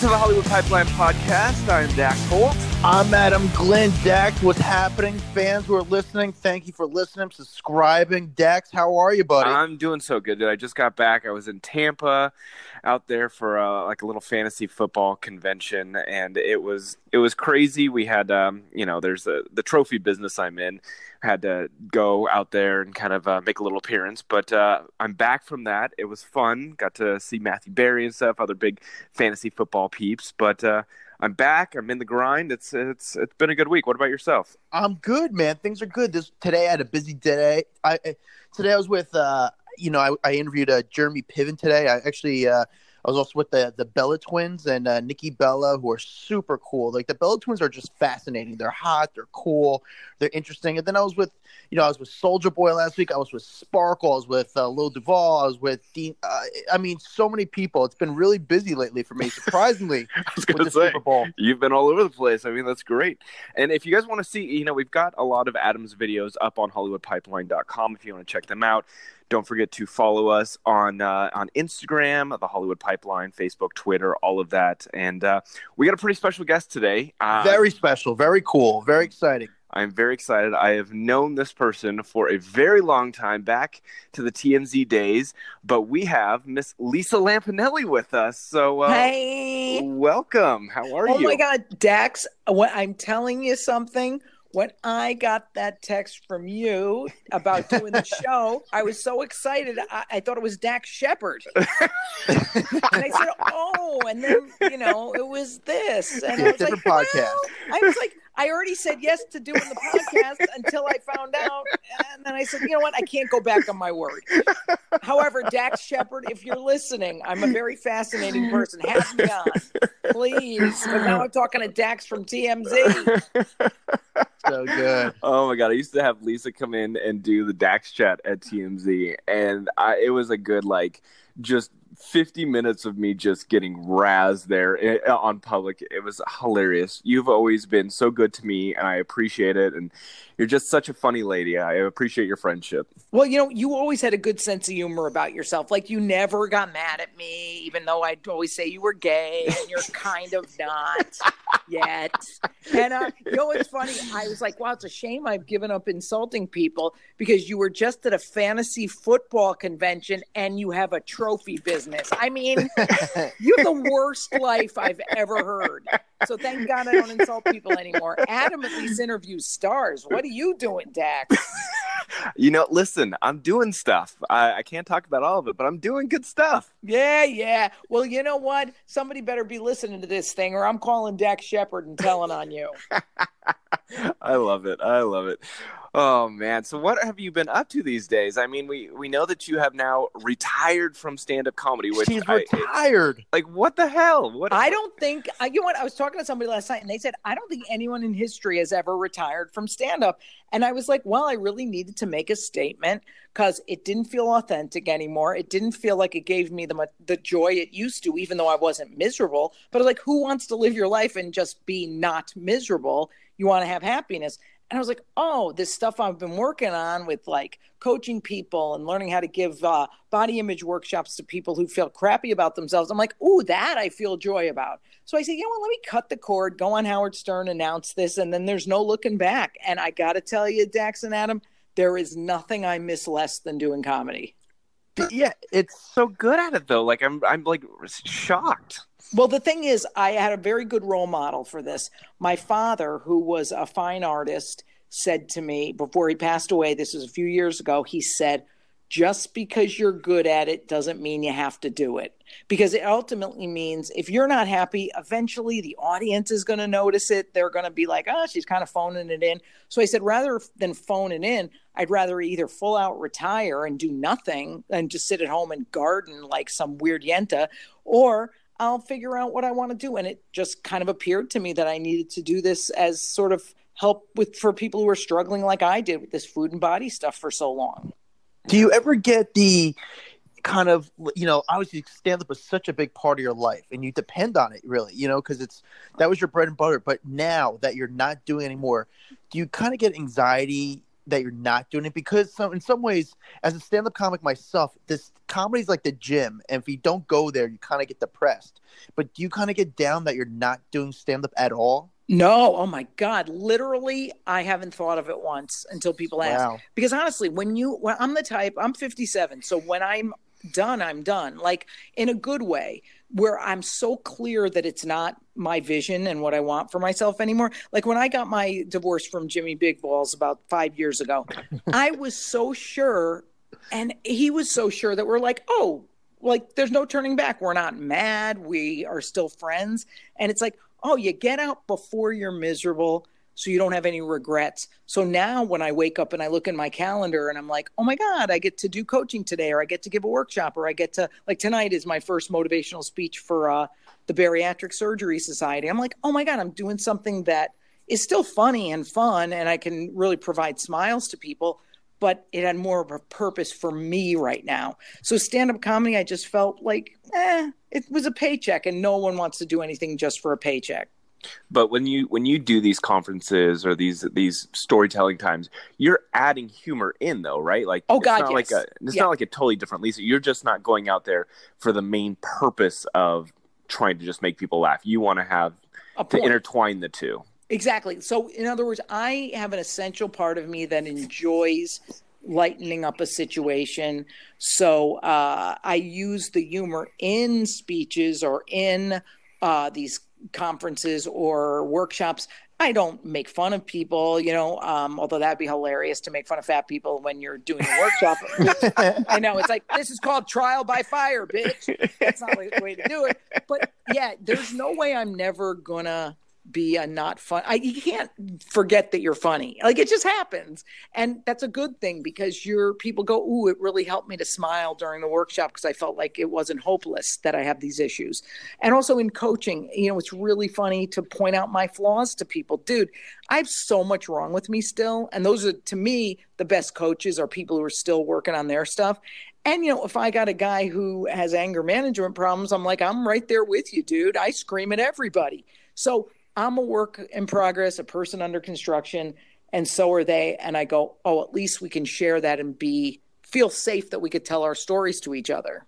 To the Hollywood Pipeline Podcast. I'm Dax Holt. I'm Adam Glenn. Dax, what's happening? Fans who are listening, thank you for listening, subscribing. Dax, how are you, buddy? I'm doing so good, dude. I just got back. I was in Tampa, out there for uh, like a little fantasy football convention, and it was it was crazy. We had, um, you know, there's a, the trophy business I'm in. Had to go out there and kind of uh, make a little appearance, but uh, I'm back from that. It was fun. Got to see Matthew Berry and stuff, other big fantasy football peeps, but. Uh, I'm back. I'm in the grind. It's it's it's been a good week. What about yourself? I'm good, man. Things are good. This today I had a busy day. I today I was with uh you know I, I interviewed uh, Jeremy Piven today. I actually uh, I was also with the the Bella twins and uh, Nikki Bella, who are super cool. Like the Bella twins are just fascinating. They're hot. They're cool. They're interesting. And then I was with, you know, I was with Soulja Boy last week. I was with Sparkle. I was with uh, Lil Duval. I was with Dean. Uh, I mean, so many people. It's been really busy lately for me. Surprisingly, I was going to say you've been all over the place. I mean, that's great. And if you guys want to see, you know, we've got a lot of Adam's videos up on HollywoodPipeline.com if you want to check them out. Don't forget to follow us on uh, on Instagram, the Hollywood Pipeline, Facebook, Twitter, all of that. And uh, we got a pretty special guest today. Uh, very special, very cool, very exciting. I'm very excited. I have known this person for a very long time, back to the TMZ days. But we have Miss Lisa Lampanelli with us. So, uh, hey, welcome. How are oh you? Oh my God, Dax! What I'm telling you something when I got that text from you about doing the show, I was so excited. I, I thought it was Dax Shepard. and I said, "Oh," and then you know it was this, and I was different like, podcast. Well, I was like, I already said yes to doing the podcast until I found out, and then I said, you know what, I can't go back on my word. However, Dax Shepard, if you're listening, I'm a very fascinating person. Have me on, please. But now I'm talking to Dax from TMZ. So good. Oh my god! I used to have Lisa come in and do the Dax chat at TMZ, and I, it was a good like just 50 minutes of me just getting razzed there eh, on public. It was hilarious. You've always been so good to me, and I appreciate it. And you're just such a funny lady. I appreciate your friendship. Well, you know, you always had a good sense of humor about yourself. Like you never got mad at me, even though I'd always say you were gay, and you're kind of not yet. And uh, you know, it's funny. I was like, wow, it's a shame I've given up insulting people because you were just at a fantasy football convention and you have a trophy business. I mean, you're the worst life I've ever heard. So thank God I don't insult people anymore. Adam at least interviews stars. What are you doing, Dax? you know, listen, I'm doing stuff. I, I, can't talk about all of it, but I'm doing good stuff. Yeah, yeah. Well, you know what? Somebody better be listening to this thing, or I'm calling Dax Shepard and telling on you. I love it. I love it. Oh man! So what have you been up to these days? I mean, we we know that you have now retired from stand up comedy. Which She's retired. I, like what the hell? What? I don't think. I, you know what? I was talking to somebody last night, and they said I don't think anyone in history has ever retired from stand up. And I was like, well, I really needed to make a statement because it didn't feel authentic anymore. It didn't feel like it gave me the the joy it used to, even though I wasn't miserable. But I like, who wants to live your life and just be not miserable? You want to have happiness. And I was like, oh, this stuff I've been working on with like coaching people and learning how to give uh, body image workshops to people who feel crappy about themselves. I'm like, oh, that I feel joy about. So I said, you know what, let me cut the cord, go on Howard Stern, announce this, and then there's no looking back. And I got to tell you, Dax and Adam, there is nothing I miss less than doing comedy. Yeah, it's so good at it though. Like I'm, I'm like shocked. Well, the thing is, I had a very good role model for this. My father, who was a fine artist, said to me before he passed away, this was a few years ago, he said, just because you're good at it doesn't mean you have to do it. Because it ultimately means if you're not happy eventually the audience is going to notice it. They're going to be like oh she's kind of phoning it in. So i said rather than phoning in i'd rather either full out retire and do nothing and just sit at home and garden like some weird yenta or i'll figure out what i want to do. And it just kind of appeared to me that i needed to do this as sort of help with for people who are struggling like i did with this food and body stuff for so long do you ever get the kind of you know obviously stand up was such a big part of your life and you depend on it really you know because it's that was your bread and butter but now that you're not doing anymore do you kind of get anxiety that you're not doing it? Because in some ways as a stand-up comic myself this comedy is like the gym and if you don't go there you kind of get depressed. But do you kind of get down that you're not doing stand-up at all no, oh my God. Literally, I haven't thought of it once until people ask. Wow. Because honestly, when you, when I'm the type, I'm 57. So when I'm done, I'm done. Like in a good way, where I'm so clear that it's not my vision and what I want for myself anymore. Like when I got my divorce from Jimmy Big Balls about five years ago, I was so sure, and he was so sure that we're like, oh, like there's no turning back. We're not mad. We are still friends. And it's like, oh, you get out before you're miserable so you don't have any regrets. So now when I wake up and I look in my calendar and I'm like, oh my God, I get to do coaching today, or I get to give a workshop, or I get to, like tonight is my first motivational speech for uh, the Bariatric Surgery Society. I'm like, oh my God, I'm doing something that is still funny and fun and I can really provide smiles to people. But it had more of a purpose for me right now. So stand up comedy, I just felt like, eh, it was a paycheck, and no one wants to do anything just for a paycheck but when you when you do these conferences or these these storytelling times you're adding humor in though right like oh god it's not yes. like a it's yeah. not like a totally different lisa you're just not going out there for the main purpose of trying to just make people laugh you want to have to intertwine the two exactly so in other words i have an essential part of me that enjoys lightening up a situation. So uh, I use the humor in speeches or in uh, these conferences or workshops. I don't make fun of people, you know, um, although that'd be hilarious to make fun of fat people when you're doing a workshop. I know it's like, this is called trial by fire, bitch. That's not the way to do it. But yeah, there's no way I'm never gonna be a not fun. I, you can't forget that you're funny. Like it just happens, and that's a good thing because your people go, "Ooh, it really helped me to smile during the workshop because I felt like it wasn't hopeless that I have these issues." And also in coaching, you know, it's really funny to point out my flaws to people. Dude, I have so much wrong with me still, and those are to me the best coaches are people who are still working on their stuff. And you know, if I got a guy who has anger management problems, I'm like, I'm right there with you, dude. I scream at everybody. So I'm a work in progress, a person under construction, and so are they. And I go, oh, at least we can share that and be feel safe that we could tell our stories to each other.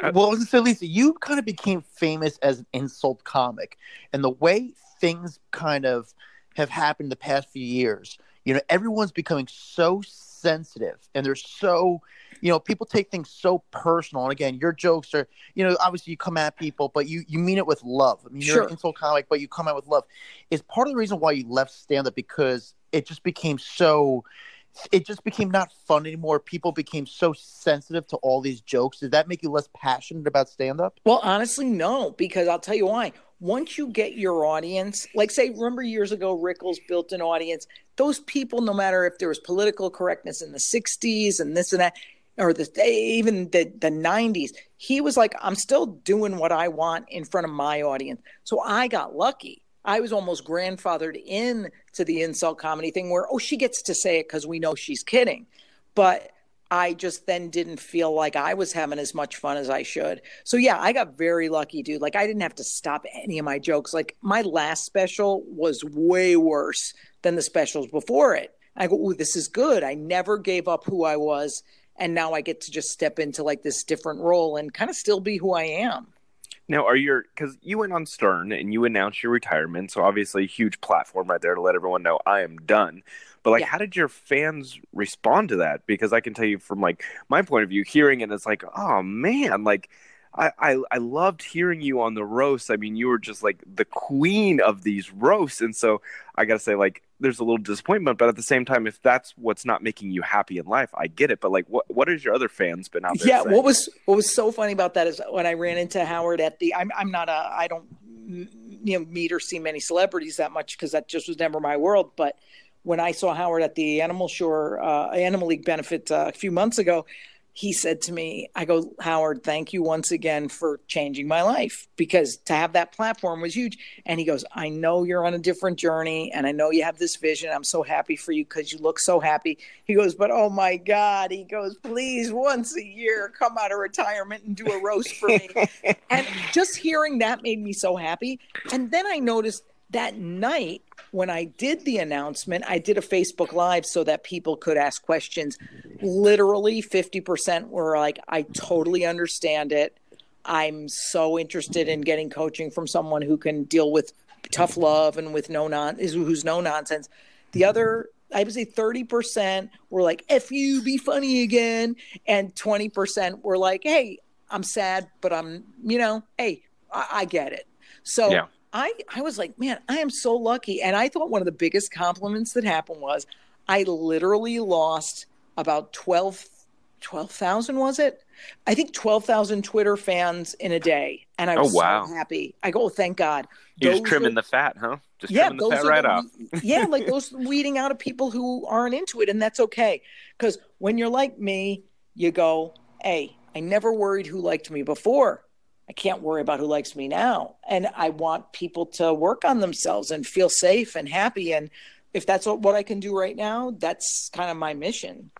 Uh, well, I was gonna say, Lisa, you kind of became famous as an insult comic, and the way things kind of have happened the past few years, you know, everyone's becoming so sensitive, and they're so you know, people take things so personal. And again, your jokes are, you know, obviously you come at people, but you you mean it with love. I mean, you're sure. an insult comic, but you come at with love. Is part of the reason why you left stand up because it just became so it just became not fun anymore. People became so sensitive to all these jokes. Did that make you less passionate about stand up? Well, honestly, no, because I'll tell you why. Once you get your audience, like say, remember years ago, Rickles built an audience. Those people, no matter if there was political correctness in the 60s and this and that, or the even the the 90s he was like i'm still doing what i want in front of my audience. So i got lucky. I was almost grandfathered in to the insult comedy thing where oh she gets to say it because we know she's kidding. But i just then didn't feel like i was having as much fun as i should. So yeah i got very lucky dude. Like i didn't have to stop any of my jokes. Like my last special was way worse than the specials before it. I go ooh this is good. I never gave up who i was and now I get to just step into like this different role and kind of still be who I am. Now, are your because you went on Stern and you announced your retirement, so obviously a huge platform right there to let everyone know I am done. But like, yeah. how did your fans respond to that? Because I can tell you from like my point of view, hearing it, it's like, oh man, like I, I, I loved hearing you on the roast. I mean, you were just like the queen of these roasts, and so I gotta say, like, there's a little disappointment, but at the same time, if that's what's not making you happy in life, I get it. But like, what what has your other fans been out there? Yeah, saying? what was what was so funny about that is when I ran into Howard at the. I'm I'm not a I don't you know meet or see many celebrities that much because that just was never my world, but when I saw Howard at the Animal Shore uh, Animal League benefit uh, a few months ago, he said to me, I go, Howard, thank you once again for changing my life because to have that platform was huge. And he goes, I know you're on a different journey and I know you have this vision. I'm so happy for you because you look so happy. He goes, but oh my God. He goes, please, once a year, come out of retirement and do a roast for me. and just hearing that made me so happy. And then I noticed that night when I did the announcement, I did a Facebook Live so that people could ask questions. Literally 50% were like, I totally understand it. I'm so interested in getting coaching from someone who can deal with tough love and with no non who's no nonsense. The other I would say 30% were like, F you, be funny again. And 20% were like, hey, I'm sad, but I'm, you know, hey, I, I get it. So yeah. I, I was like, man, I am so lucky. And I thought one of the biggest compliments that happened was I literally lost about 12 12,000 was it? I think 12,000 Twitter fans in a day. And I was oh, wow. so happy. I go, oh, thank God. You're those just trimming are, the fat, huh? Just yeah, trimming the fat right the, off. yeah, like those weeding out of people who aren't into it. And that's okay. Because when you're like me, you go, hey, I never worried who liked me before. I can't worry about who likes me now. And I want people to work on themselves and feel safe and happy. And if that's what I can do right now, that's kind of my mission.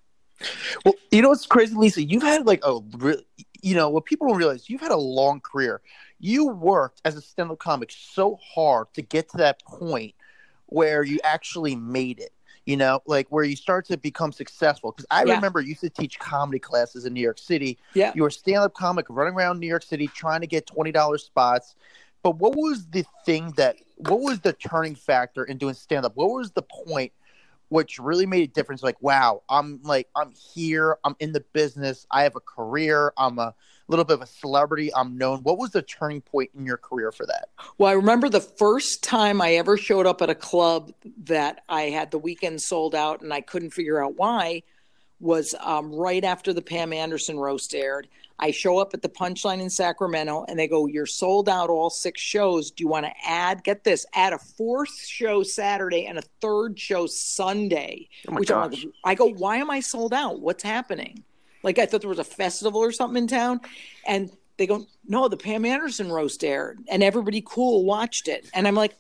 Well, you know what's crazy, Lisa? You've had like a really, you know, what people don't realize, you've had a long career. You worked as a stand up comic so hard to get to that point where you actually made it you know, like where you start to become successful. Because I yeah. remember you used to teach comedy classes in New York City. Yeah. You were a stand up comic running around New York City trying to get $20 spots. But what was the thing that, what was the turning factor in doing stand up? What was the point which really made a difference? Like, wow, I'm like, I'm here, I'm in the business, I have a career, I'm a, little bit of a celebrity. I'm known. What was the turning point in your career for that? Well, I remember the first time I ever showed up at a club that I had the weekend sold out and I couldn't figure out why was um, right after the Pam Anderson roast aired. I show up at the Punchline in Sacramento and they go, You're sold out all six shows. Do you want to add, get this, add a fourth show Saturday and a third show Sunday? Oh which like, I go, Why am I sold out? What's happening? Like I thought there was a festival or something in town, and they go, "No, the Pam Anderson roast aired, and everybody cool watched it." And I'm like,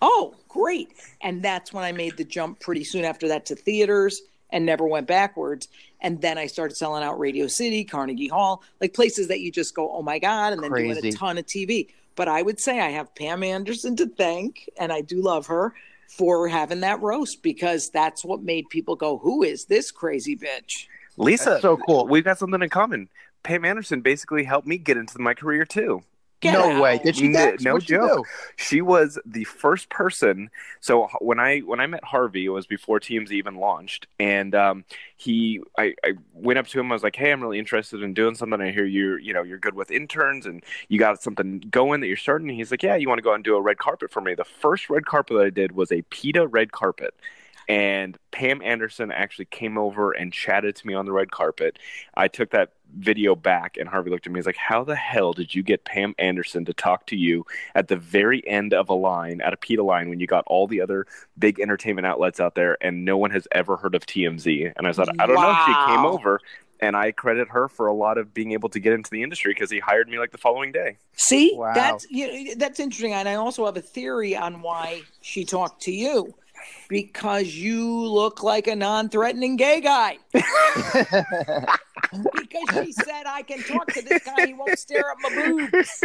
"Oh, great!" And that's when I made the jump pretty soon after that to theaters and never went backwards. And then I started selling out Radio City, Carnegie Hall, like places that you just go, "Oh my god!" and then Crazy. doing a ton of TV. But I would say I have Pam Anderson to thank, and I do love her for having that roast because that's what made people go, "Who is this crazy bitch?" Lisa, That's so cool. We've got something in common. Pam Anderson basically helped me get into my career too. Get no out. way. Did she? No, no joke. She, she was the first person. So when I when I met Harvey, it was before TMZ even launched, and um, he I, I went up to him. I was like, "Hey, I'm really interested in doing something. I hear you you know you're good with interns, and you got something going that you're starting." And he's like, "Yeah, you want to go out and do a red carpet for me?" The first red carpet that I did was a PETA red carpet and Pam Anderson actually came over and chatted to me on the red carpet. I took that video back, and Harvey looked at me. He's like, "How the hell did you get Pam Anderson to talk to you at the very end of a line at a PETA line when you got all the other big entertainment outlets out there, and no one has ever heard of TMZ?" And I said, "I don't wow. know." She came over, and I credit her for a lot of being able to get into the industry because he hired me like the following day. See, wow. that's you know, that's interesting, and I also have a theory on why she talked to you because you look like a non-threatening gay guy. because she said I can talk to this guy, he won't stare at my boobs.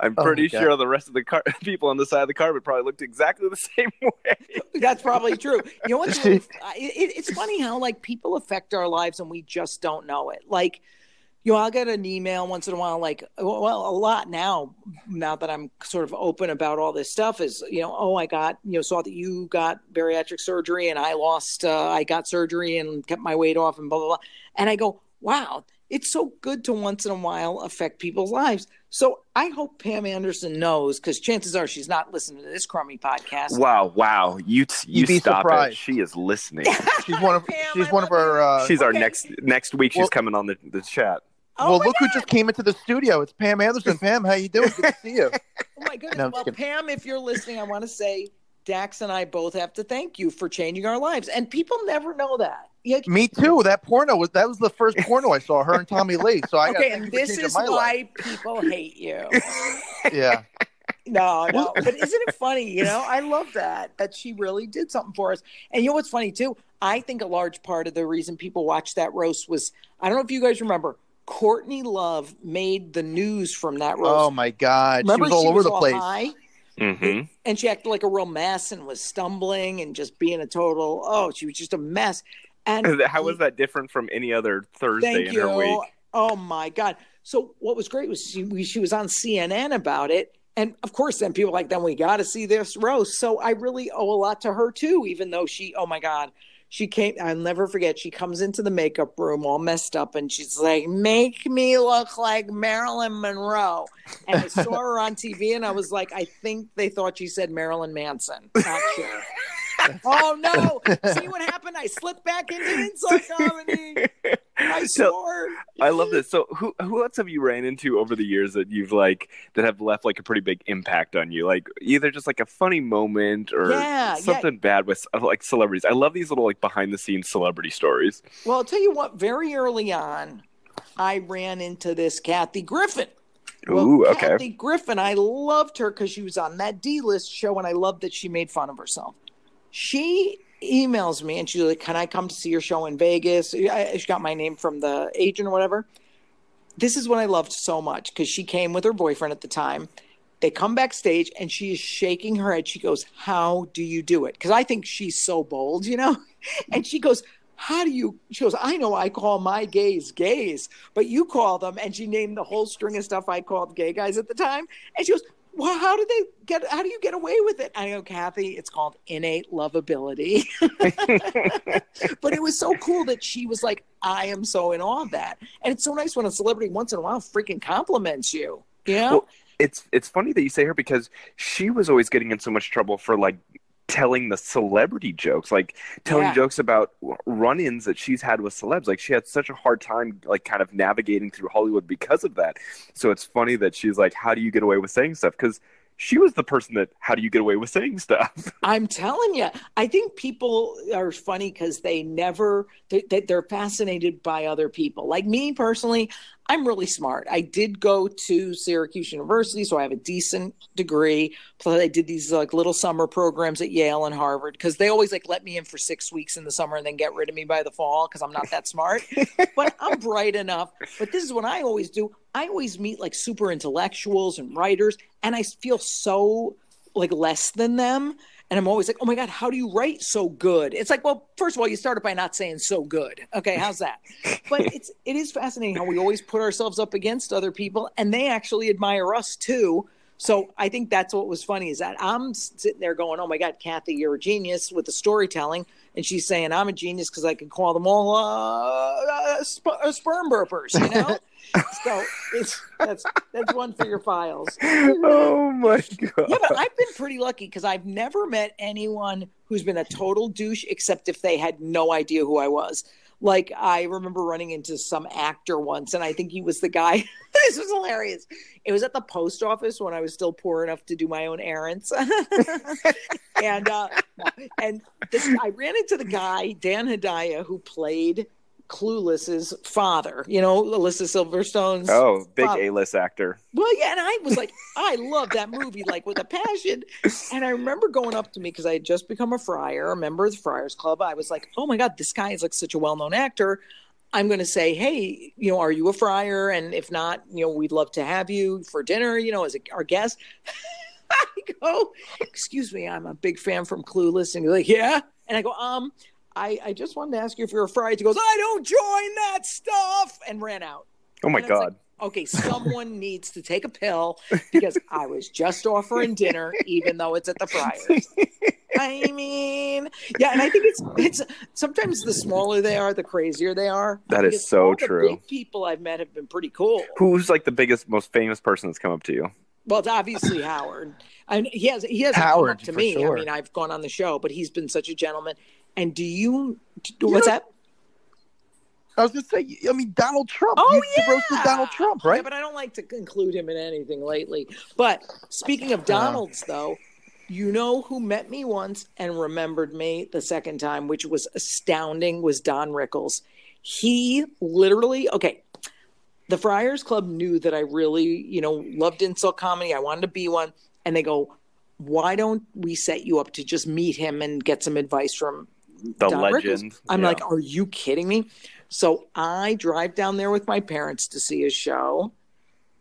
I'm oh pretty oh sure the rest of the car- people on the side of the carpet probably looked exactly the same way. That's probably true. You know what's really, it, it's funny how like people affect our lives and we just don't know it. Like you know, I'll get an email once in a while, like, well, a lot now, now that I'm sort of open about all this stuff is, you know, oh, I got, you know, saw that you got bariatric surgery and I lost, uh, I got surgery and kept my weight off and blah, blah, blah. And I go, wow, it's so good to once in a while affect people's lives. So I hope Pam Anderson knows because chances are she's not listening to this crummy podcast. Wow, wow. You t- you be stop surprised. it. She is listening. She's one of Pam, she's I one of love our. Uh, She's our next next week she's Well- coming on the, the chat. Oh well, look God. who just came into the studio. It's Pam Anderson. Pam, how you doing? Good to see you. Oh my goodness. No, well, Pam, if you're listening, I want to say Dax and I both have to thank you for changing our lives. And people never know that. Yeah, Me too. That porno was that was the first porno I saw. Her and Tommy Lee. So I okay, and this is why people hate you. Yeah. No, no, but isn't it funny? You know, I love that that she really did something for us. And you know what's funny too? I think a large part of the reason people watched that roast was I don't know if you guys remember. Courtney Love made the news from that roast. Oh my God. Remember she was all over the all place. high? Mm-hmm. and she acted like a real mess and was stumbling and just being a total oh she was just a mess and How was that different from any other Thursday thank in you her week? oh my god so what was great was she, she was on cnn about it and of course then people were like then we got to see this roast so i really owe a lot to her too even though she oh my god she came i'll never forget she comes into the makeup room all messed up and she's like make me look like marilyn monroe. And i saw her on tv and i was like i think they thought she said marilyn manson not sure oh no see what happened i slipped back into insult comedy i So- swore I love this. So, who who else have you ran into over the years that you've like that have left like a pretty big impact on you? Like either just like a funny moment or Yeah, yeah. something bad with uh, like celebrities. I love these little like behind the scenes celebrity stories. Well, I'll tell you what, very early on, I ran into this Kathy Griffin. Well, Ooh, okay. Kathy Griffin, I loved her because she was on that D list show, and I loved that she made fun of herself. She emails me and she's like, Can I come to see your show in Vegas? She got my name from the agent or whatever. This is what I loved so much because she came with her boyfriend at the time. They come backstage and she is shaking her head. She goes, How do you do it? Because I think she's so bold, you know? And she goes, How do you? She goes, I know I call my gays gays, but you call them. And she named the whole string of stuff I called gay guys at the time. And she goes, Well, how do they get, how do you get away with it? I go, Kathy, it's called innate lovability. but it was so cool that she was like, I am so in awe of that. And it's so nice when a celebrity once in a while freaking compliments you. You know? Well, it's it's funny that you say her because she was always getting in so much trouble for like telling the celebrity jokes, like telling Yeah. jokes about run-ins that she's had with celebs. Like she had such a hard time like kind of navigating through Hollywood because of that. So it's funny that she's like, "How do you get away with saying stuff?" Because she was the person that, "How do you get away with saying stuff?" I'm telling you, I think people are funny because they never they, they- they're fascinated by other people. Like me personally, I'm really smart. I did go to Syracuse University, so I have a decent degree. Plus, I did these like little summer programs at Yale and Harvard because they always like let me in for six weeks in the summer and then get rid of me by the fall because I'm not that smart. but I'm bright enough. But this is what I always do. I always meet like super intellectuals and writers, and I feel so like less than them. And I'm always like, oh my God, how do you write so good? It's like, well, first of all, you started by not saying so good. Okay, how's that? but it's it is fascinating how we always put ourselves up against other people and they actually admire us too. So I think that's what was funny is that I'm sitting there going, "Oh my God, Kathy, you're a genius with the storytelling," and she's saying, "I'm a genius because I can call them all uh, uh, sp- uh, sperm burpers," you know. so it's that's that's one for your files. oh my god! Yeah, but I've been pretty lucky because I've never met anyone who's been a total douche except if they had no idea who I was. Like I remember running into some actor once, and I think he was the guy. this was hilarious. It was at the post office when I was still poor enough to do my own errands, and uh, and this, I ran into the guy Dan Hedaya who played Clueless's father. You know, Alicia Silverstone's Oh, big. A-list actor. Well, yeah, and I was like, I love that movie, like with a passion. And I remember going up to me because I had just become a friar, a member of the Friars Club. I was like, oh my God, this guy is like such a well known actor. I'm going to say, hey, you know, are you a friar? And if not, you know, we'd love to have you for dinner, you know, as a, our guest. I go, excuse me, I'm a big fan from Clueless. And you're like, yeah. And I go, um, I, I just wanted to ask you if you're a friar. He goes, I don't join that stuff, and ran out. Oh my And it's like, god! okay, someone needs to take a pill because I was just offering dinner, even though it's at the Friars. I mean, yeah, and I think it's it's sometimes the smaller they are, the crazier they are. That is so all the true. big people I've met have been pretty cool. Who's like the biggest, most famous person that's come up to you? Well, it's obviously Howard. And he has he hasn't Howard, come up to for me. sure. I mean, I've gone on the show, but he's been such a gentleman. And do you? do, What's that? I was gonna say, I mean, Donald Trump. Oh you yeah, roasted Donald Trump, right? Yeah, but I don't like to include him in anything lately. But speaking of Donald's, though, you know who met me once and remembered me the second time, which was astounding, was Don Rickles. He literally, okay, the Friars Club knew that I really, you know, loved insult comedy. I wanted to be one, and they go, "Why don't we set you up to just meet him and get some advice from The Don Rickles. legend. I'm Yeah. like, are you kidding me? So I drive down there with my parents to see his show.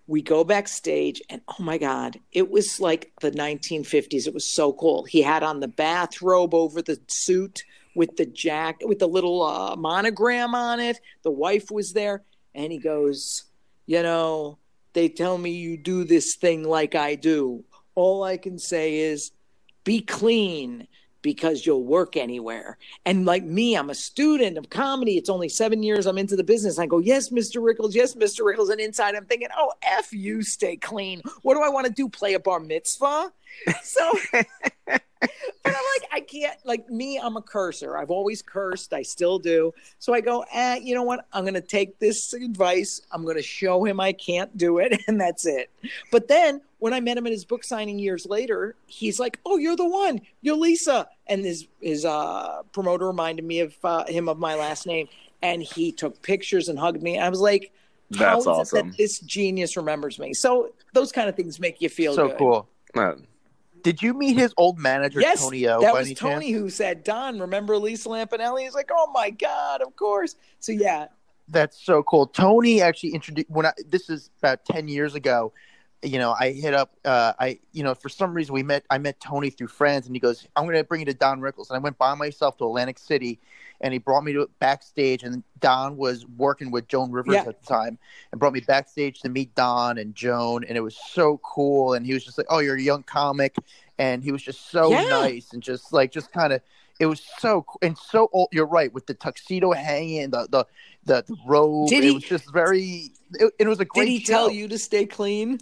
We go backstage, and oh my God, it was like the 1950s. It was so cool. He had on the bathrobe over the suit with the jack with the little uh, monogram on it. The wife was there, and he goes, You know, they tell me you do this thing like I do. All I can say is, be clean because you'll work anywhere. And like me, I'm a student of comedy. It's only seven years I'm into the business. I go, yes, Mr. Rickles, yes, Mr. Rickles. And inside I'm thinking, oh, F you, stay clean. What do I want to do? Play a bar mitzvah? So, but I'm like, I can't, like me, I'm a cursor. I've always cursed. I still do. So I go, eh, you know what? I'm going to take this advice. I'm going to show him I can't do it. And that's it. But then when I met him at his book signing years later, he's like, "Oh, you're the one. You're Lisa." And his his uh, promoter reminded me of uh, him of my last name, and he took pictures and hugged me. I was like, "How That's is awesome. that this genius remembers me?" So those kind of things make you feel so good. cool. Uh, Did you meet his old manager, Yes, Tony O? that by was any Tony chance? who said, "Don, remember Lisa Lampanelli?" He's like, "Oh my god, of course." So yeah, That's so cool. Tony actually introduced when I this is about ten years ago. You know, I hit up. Uh, I you know for some reason we met. I met Tony through friends, and he goes, "I'm going to bring you to Don Rickles." And I went by myself to Atlantic City, and he brought me to backstage. And Don was working with Joan Rivers Yeah. at the time, and brought me backstage to meet Don and Joan, and it was so cool. And he was just like, "Oh, you're a young comic," and he was just so Yeah. nice and just like just kind of. It was so and so old. You're right with the tuxedo hanging, the the the, the robe. Did it he- was just very. It, it was a great. did he show. tell you to stay clean?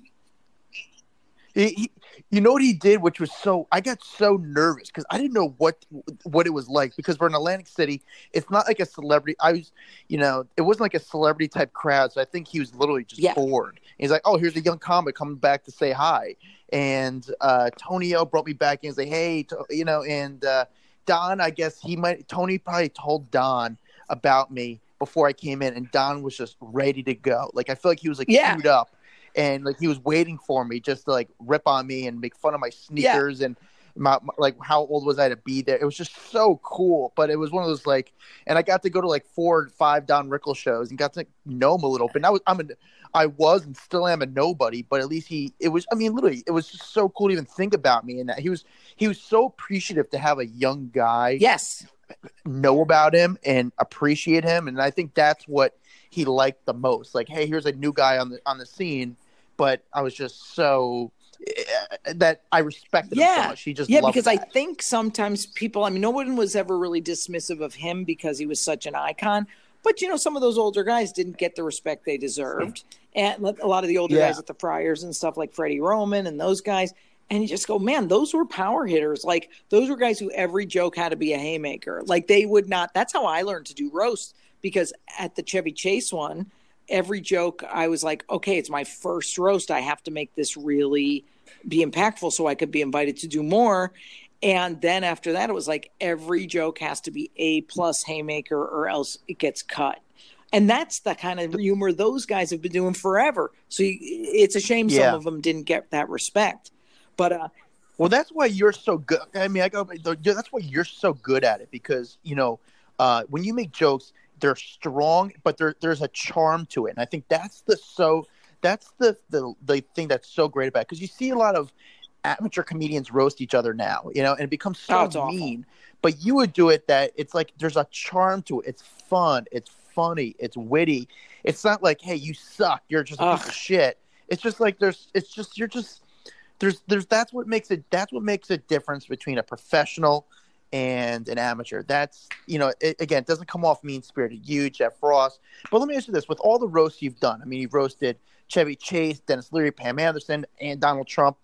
He, he, you know what he did, which was so I got so nervous because I didn't know what what it was like because we're in Atlantic City. It's not like a celebrity. I was, you know, it wasn't like a celebrity type crowd. So I think he was literally just Yeah. bored. He's like, "Oh, here's a young comic coming back to say hi," and uh, Tony O brought me back in and say, "Hey, to, you know," and uh, Don, I guess he might. Tony probably told Don about me before I came in, and Don was just ready to go. Like I feel like he was like Yeah. queued up and like he was waiting for me just to like rip on me and make fun of my sneakers and my, my- like how old was I to be there? It was just so cool. But it was one of those like, and I got to go to like four or five Don Rickles shows and got to know him a little bit. And I was I'm a I was and still am a nobody, but at least he it was I mean literally it was just so cool to even think about me and that he was he was so appreciative to have a young guy Yes. know about him and appreciate him and i think that's what he liked the most like hey here's a new guy on the on the scene but i was just so eh, that i respected him so much he just Yeah, because I think sometimes people, I mean, no one was ever really dismissive of him because he was such an icon. But, you know, some of those older guys didn't get the respect they deserved. And a lot of the older Yeah. guys at the Friars and stuff like Freddie Roman and those guys. And you just go, man, those were power hitters. Like, those were guys who every joke had to be a haymaker. Like, they would not. That's how I learned to do roast because at the Chevy Chase one, every joke I was like, okay, it's my first roast. I have to make this really be impactful so I could be invited to do more. And then after that, it was like every joke has to be A plus haymaker or else it gets cut. And that's the kind of humor those guys have been doing forever. So you, it's a shame Yeah. some of them didn't get that respect. But uh, well that's why you're so good i mean i go that's why you're so good at it because you know uh when you make jokes they're strong but there, there's a charm to it. And i think that's the so that's the the, the thing that's so great about it. Because you see a lot of amateur comedians roast each other now you know and it becomes Oh, so awful. mean. But you would do it that it's like there's a charm to it. It's fun. It's funny. It's witty. It's not like hey you suck. You're just a piece Ugh. of shit. It's just like there's it's just you're just there's there's that's what makes it that's what makes a difference between a professional and an amateur. That's you know it, again it doesn't come off mean spirited. You Jeff Ross, but let me ask you this: with all the roasts you've done, I mean you've roasted Chevy Chase, Denis Leary, Pam Anderson, and Donald Trump.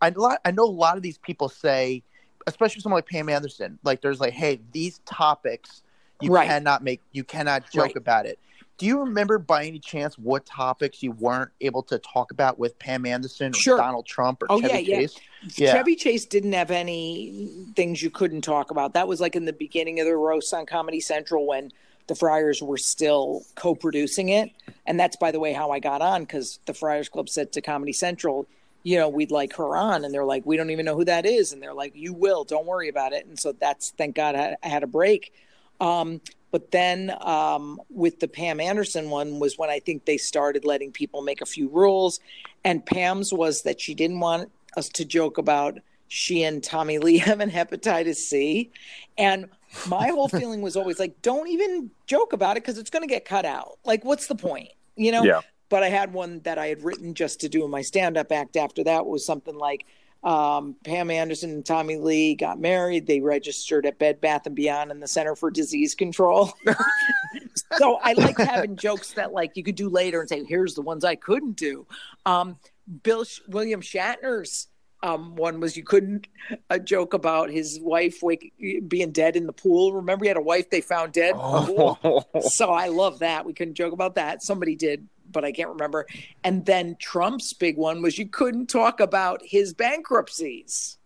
I I know a lot of these people say, especially someone like Pam Anderson, like there's like, hey, these topics you Right. cannot make, you cannot joke Right. about it. Do you remember by any chance what topics you weren't able to talk about with Pam Anderson or Sure. Donald Trump or Oh, Chevy yeah, yeah. Chase? Yeah. Chevy Chase didn't have any things you couldn't talk about. That was like in the beginning of the roast on Comedy Central when the Friars were still co-producing it, and that's by the way how I got on because the Friars Club said to Comedy Central, you know, we'd like her on, and they're like, we don't even know who that is, and they're like, you will, don't worry about it, and so that's thank God I, I had a break. Um, but then um, with the Pam Anderson one was when I think they started letting people make a few rules. And Pam's was that she didn't want us to joke about she and Tommy Lee having hepatitis C. And my whole feeling was always like, don't even joke about it because it's going to get cut out. Like, what's the point? You know? Yeah. But I had one that I had written just to do in my stand up act after that was something like, um, Pam Anderson and Tommy Lee got married. They registered at Bed Bath and Beyond and the Center for Disease Control. so I like having jokes that like you could do later and say, "Here's the ones I couldn't do." Um, Bill Sh- William Shatner's um, one was you couldn't a joke about his wife wake, being dead in the pool. Remember, he had a wife they found dead. in the pool? so I love that. We couldn't joke about that. Somebody did, but I can't remember. And then Trump's big one was you couldn't talk about his bankruptcies.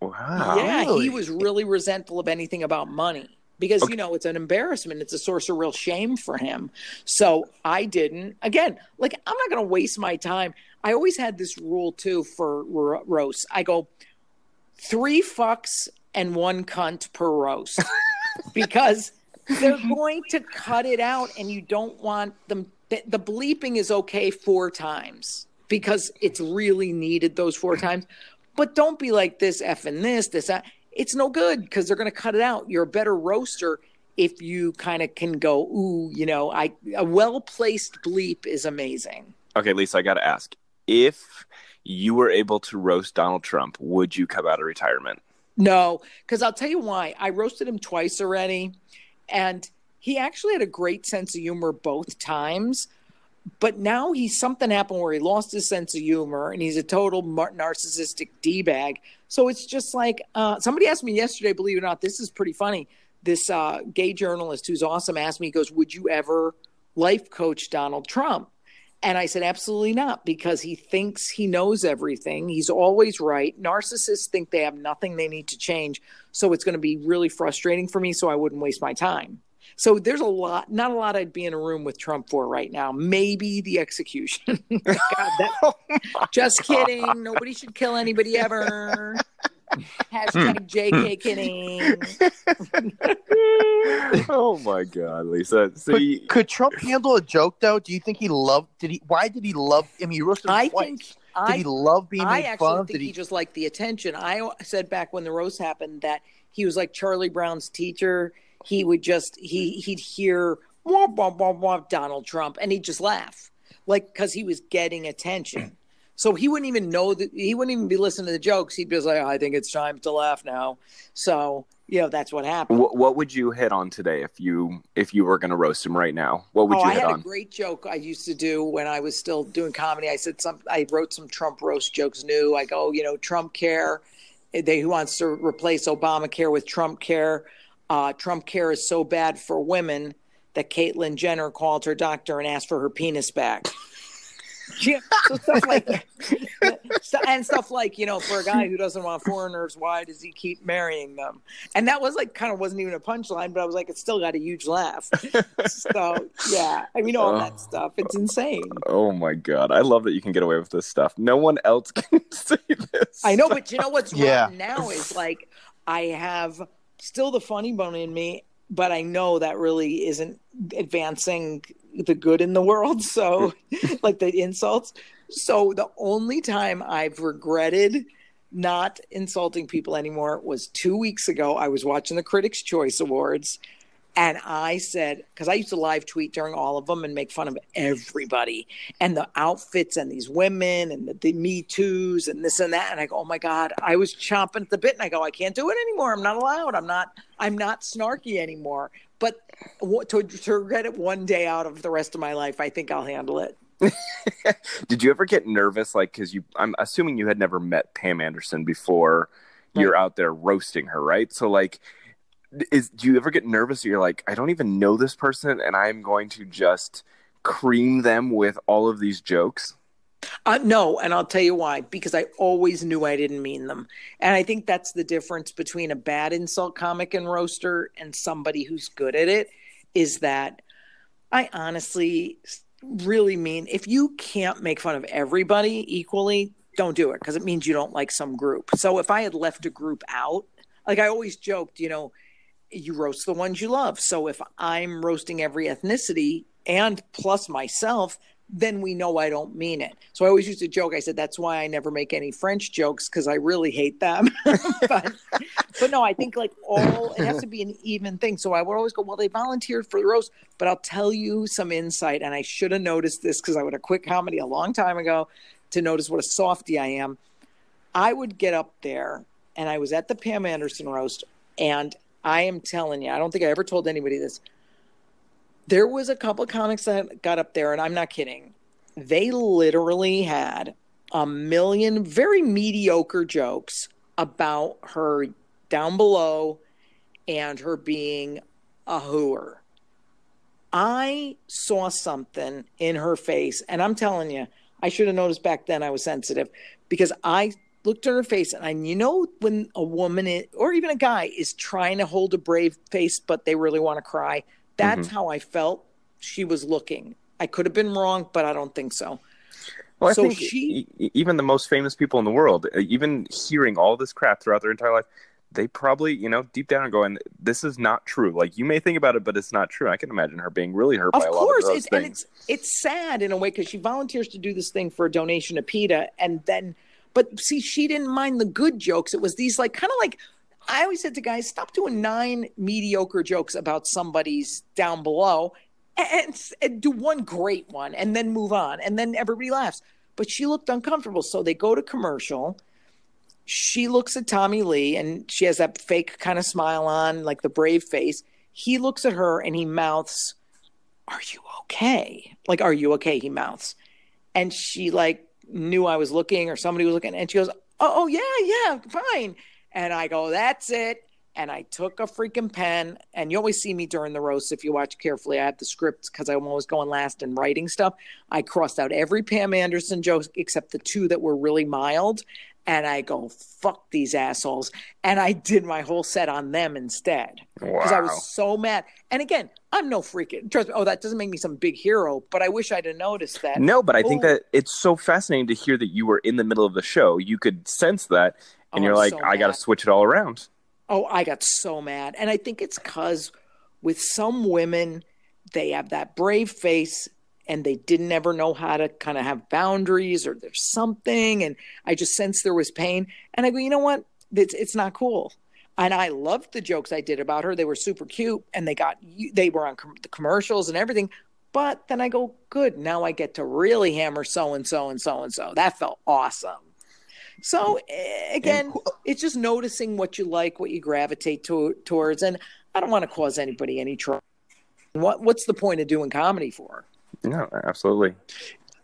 wow. yeah, really? he was really resentful of anything about money because you know it's an embarrassment. It's a source of real shame for him. So I didn't. Again, like I'm not going to waste my time. I always had this rule too for ro- roasts. I go three fucks and one cunt per roast because they're going to cut it out and you don't want them the, the bleeping is okay four times because it's really needed those four times but don't be like this f and this this that it's no good because they're going to cut it out you're a better roaster if you kind of can go ooh you know i a well placed bleep is amazing Okay, Lisa, I got to ask. If you were able to roast Donald Trump, would you come out of retirement? No, because I'll tell you why. I roasted him twice already, and he actually had a great sense of humor both times. But now he's something happened where he lost his sense of humor, and he's a total narcissistic d bag. So it's just like uh, somebody asked me yesterday. Believe it or not, this is pretty funny. This uh, gay journalist who's awesome asked me, he goes, "Would you ever life coach Donald Trump?" And I said, absolutely not, because he thinks he knows everything. He's always right. Narcissists think they have nothing they need to change. So it's going to be really frustrating for me. So I wouldn't waste my time. So there's a lot, not a lot I'd be in a room with Trump for right now. Maybe the execution. God, that, oh just kidding. Nobody should kill anybody ever. Hashtag JK kidding. oh my God, Lisa. So Could, you, could Trump handle a joke though? Do you think he loved? Did he? Why did he love? I mean, he roasted I twice. think did I he love being I actually fun think Did he, he? just liked the attention. I said back when the roast happened that he was like Charlie Brown's teacher. He would just he he'd hear wah, wah, wah, wah, Donald Trump and he'd just laugh like because he was getting attention. So he wouldn't even know that he wouldn't even be listening to the jokes. He'd be just like, I think it's time to laugh now. So you know that's what happened. what, what would you hit on today if you if you were going to roast him right now? What would oh, you I hit had on? a great joke I used to do when I was still doing comedy. I said some, I wrote some Trump roast jokes new. I go, oh, you know, Trump care. They who wants to replace Obamacare with Trump care. Uh, Trump care is so bad for women that Caitlyn Jenner called her doctor and asked for her penis back. Yeah, so stuff like so- and stuff like you know for a guy who doesn't want foreigners why does he keep marrying them and that was like kind of wasn't even a punchline but i was like it still got a huge laugh so yeah i mean all that stuff it's insane Oh my God, I love that you can get away with this stuff. No one else can say this. i know but you know what's Yeah. now is like i have still the funny bone in me but i know that really isn't advancing the good in the world. So like the insults. So the only time i've regretted not insulting people anymore was two weeks ago. I was watching the critics choice awards And I said, because I used to live tweet during all of them and make fun of everybody and the outfits and these women and the, the Me Too's and this and that. And I go, oh my God, I was chomping at the bit. And I go, I can't do it anymore. I'm not allowed. I'm not, I'm not snarky anymore. But to, to get it one day out of the rest of my life, I think I'll handle it. Did you ever get nervous? Like, because you, I'm assuming you had never met Pam Anderson before you're out there roasting her, right? So, like, is do you ever get nervous you're like i don't even know this person and i'm going to just cream them with all of these jokes uh, no and i'll tell you why because i always knew i didn't mean them. And i think that's the difference between a bad insult comic and roaster and somebody who's good at it is that i honestly really mean if you can't make fun of everybody equally don't do it because it means you don't like some group. So if i had left a group out like i always joked you know you roast the ones you love. So if I'm roasting every ethnicity and plus myself, then we know I don't mean it. So I always used to joke. I said that's why I never make any French jokes because I really hate them. but, but no, I think like all it has to be an even thing. So I would always go, well, they volunteered for the roast, but I'll tell you some insight, and I should have noticed this because I would have quit comedy a long time ago to notice what a softy I am. I would get up there, and I was at the Pam Anderson roast, and I am telling you, I don't think I ever told anybody this. There was a couple of comics that got up there, and I'm not kidding. They literally had a million very mediocre jokes about her down below and her being a hooer. I saw something in her face, and I'm telling you, I should have noticed back then I was sensitive because I looked at her face and I, you know, when a woman is, or even a guy is trying to hold a brave face, but they really want to cry. That's mm-hmm. how I felt she was looking. I could have been wrong, but I don't think so. Well, I so think she, even the most famous people in the world, uh, even hearing all this crap throughout their entire life, they probably, you know, deep down are going, "This is not true." Like you may think about it, but it's not true. I can imagine her being really hurt of by a course, lot of those it's, things. It's it's sad in a way because she volunteers to do this thing for a donation to PETA, and then but see, she didn't mind the good jokes. It was these like kind of like I always said to guys, stop doing nine mediocre jokes about somebody's down below and, and, do one great one and then move on. And then everybody laughs. But she looked uncomfortable. So they go to commercial. She looks at Tommy Lee and she has that fake kind of smile on, like the brave face. He looks at her and he mouths, Are you okay? Like, are you okay? He mouths. And she like knew I was looking or somebody was looking. And she goes, Oh, oh yeah, yeah, fine. And I go, That's it. And I took a freaking pen. And you always see me during the roast if you watch carefully. I have the scripts because I'm always going last and writing stuff. I crossed out every Pam Anderson joke except the two that were really mild and I go, fuck these assholes. And I did my whole set on them instead. Because wow. I was so mad. And again, I'm no freaking trust me. Oh, that doesn't make me some big hero, but I wish I'd have noticed that. No, but I think oh. that it's so fascinating to hear that you were in the middle of the show. You could sense that, and oh, you're like, so I got to switch it all around. Oh, I got so mad. And I think it's because with some women, they have that brave face and they didn't ever know how to kind of have boundaries or there's something and i just sensed there was pain. And i go you know what? It's, it's not cool. And i loved the jokes i did about her. They were super cute and they got they were on com- the commercials and everything. But then i go good now i get to really hammer so and so and so and so that felt awesome. So again it's just noticing what you like what you gravitate to, towards and i don't want to cause anybody any trouble what what's the point of doing comedy for no, absolutely.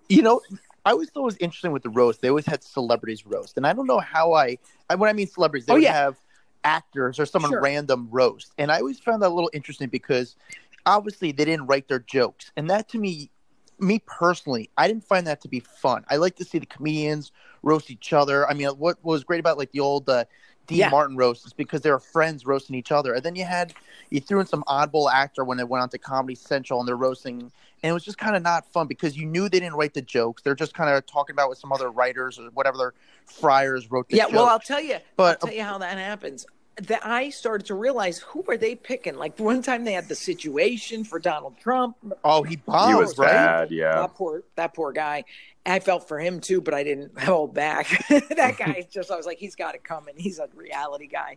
You know, I always thought it was interesting with the roast. They always had celebrities roast, and I don't know how I. I when I mean celebrities, they oh, would yeah. have actors or someone sure. random roast, and I always found that a little interesting because obviously they didn't write their jokes, and that to me, me personally, I didn't find that to be fun. I like to see the comedians roast each other. I mean, what was great about like the old uh, Dean yeah. Martin roast is because they were friends roasting each other, and then you had you threw in some oddball actor when it went on to Comedy Central, and they're roasting and it was just kind of not fun because you knew they didn't write the jokes. They're just kind of talking about with some other writers or whatever their friars wrote. The yeah, jokes. well, I'll tell you. But I'll tell you how that happens. That I started to realize who are they picking? Like one time they had the situation for Donald Trump. Oh, he bombed. He was right? bad. Yeah, that poor that poor guy. I felt for him too, but I didn't hold back. that guy just I was like, he's got it coming. He's a reality guy.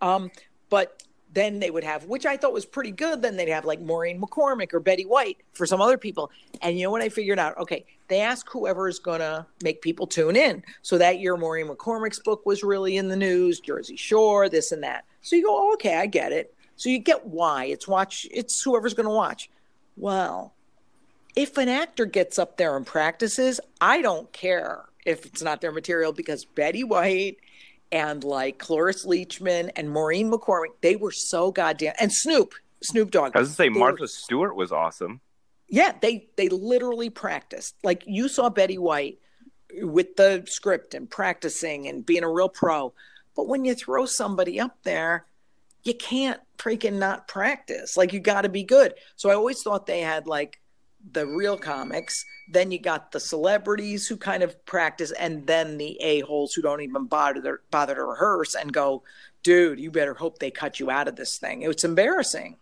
Um, but then they would have, which I thought was pretty good. Then they'd have like Maureen McCormick or Betty White for some other people. And you know what I figured out? Okay, they ask whoever is going to make people tune in. So that year, Maureen McCormick's book was really in the news, Jersey Shore, this and that. So you go, oh, okay, I get it. So you get why it's watch. It's whoever's going to watch. Well, if an actor gets up there and practices, I don't care if it's not their material because Betty White and like Cloris Leachman and Maureen McCormick, they were so goddamn and Snoop, Snoop Dogg. I was gonna say Martha were, Stewart was awesome. Yeah, they they literally practiced. Like you saw Betty White with the script and practicing and being a real pro. But when you throw somebody up there, you can't freaking not practice. Like you got to be good. So I always thought they had like the real comics. Then you got the celebrities who kind of practice, and then the a holes who don't even bother to, bother to rehearse and go, dude, you better hope they cut you out of this thing. It's embarrassing.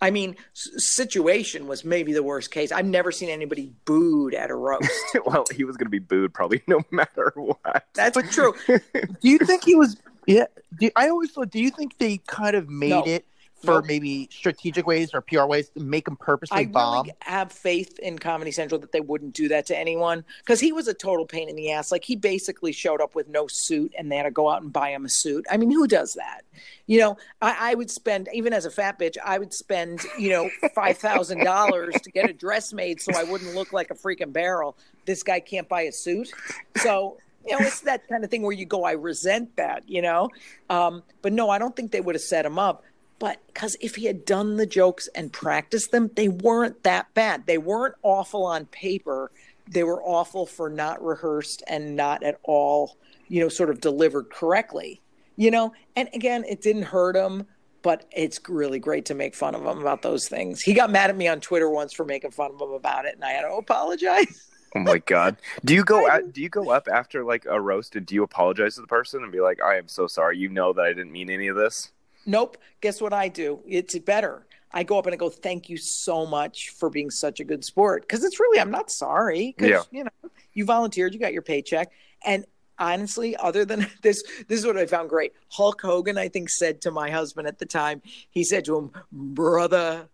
I mean, situation was maybe the worst case. I've never seen anybody booed at a roast. well, he was going to be booed probably no matter what. That's true. do you think he was? Yeah. Do, I always thought. Do you think they kind of made no. it for nope. maybe strategic ways or PR ways to make him purposely I bomb. Really have faith in Comedy Central that they wouldn't do that to anyone because he was a total pain in the ass. Like he basically showed up with no suit and they had to go out and buy him a suit. I mean, who does that? You know, I, I would spend even as a fat bitch, I would spend you know five thousand dollars to get a dress made so I wouldn't look like a freaking barrel. This guy can't buy a suit, so you know, it's that kind of thing where you go, I resent that, you know. Um, but no, I don't think they would have set him up. But because if he had done the jokes and practiced them, they weren't that bad. They weren't awful on paper. They were awful for not rehearsed and not at all, you know, sort of delivered correctly. You know, and again, it didn't hurt him, but it's really great to make fun of him about those things. He got mad at me on Twitter once for making fun of him about it, and I had to apologize. Oh my god! Do you go out, do you go up after like a roast and do you apologize to the person and be like, "I am so sorry. You know that I didn't mean any of this." Nope. Guess what I do? It's better. I go up and I go, "Thank you so much for being such a good sport." Because it's really, I'm not sorry. Because yeah. you know, you volunteered, you got your paycheck, and honestly, other than this, this is what I found great. Hulk Hogan, I think, said to my husband at the time, he said to him, "Brother."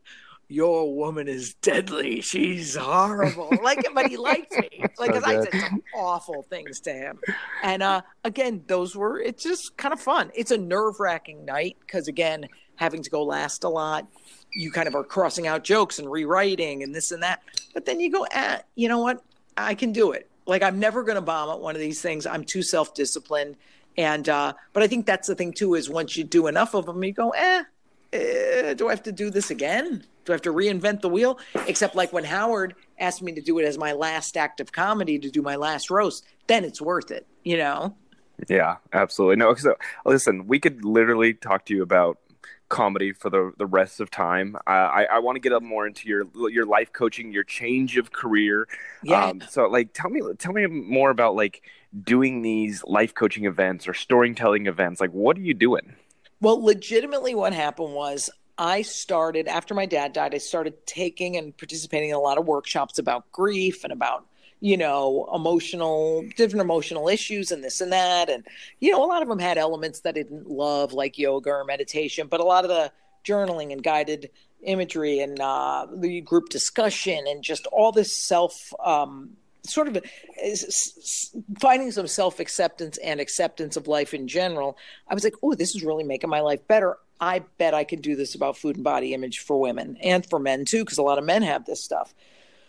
Your woman is deadly. She's horrible. like, but he liked me. Like, because I said some awful things to him. And uh, again, those were, it's just kind of fun. It's a nerve wracking night because, again, having to go last a lot, you kind of are crossing out jokes and rewriting and this and that. But then you go, eh, you know what? I can do it. Like, I'm never going to bomb at one of these things. I'm too self disciplined. And, uh, but I think that's the thing too is once you do enough of them, you go, eh, eh, do I have to do this again? Do I have to reinvent the wheel? Except like when Howard asked me to do it as my last act of comedy to do my last roast, then it's worth it, you know? Yeah, absolutely. No, so listen, we could literally talk to you about comedy for the the rest of time. Uh, I I want to get up more into your your life coaching, your change of career. Yeah. Um, so like, tell me tell me more about like doing these life coaching events or storytelling events. Like, what are you doing? Well, legitimately, what happened was I started after my dad died. I started taking and participating in a lot of workshops about grief and about you know emotional different emotional issues and this and that and you know a lot of them had elements that I didn't love like yoga or meditation but a lot of the journaling and guided imagery and uh, the group discussion and just all this self um, sort of uh, finding some self acceptance and acceptance of life in general, I was like, oh, this is really making my life better. I bet I could do this about food and body image for women and for men too, because a lot of men have this stuff.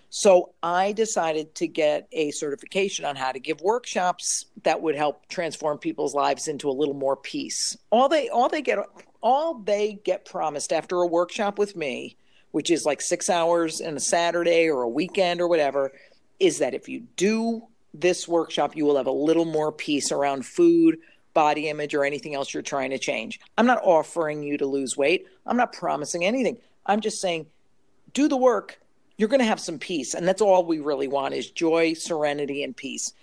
So I decided to get a certification on how to give workshops that would help transform people's lives into a little more peace. All they all they get all they get promised after a workshop with me, which is like 6 hours in a Saturday or a weekend or whatever, is that if you do this workshop, you will have a little more peace around food, body image, or anything else you're trying to change. I'm not offering you to lose weight. I'm not promising anything. I'm just saying, do the work. You're going to have some peace. And that's all we really want is joy, serenity, and peace.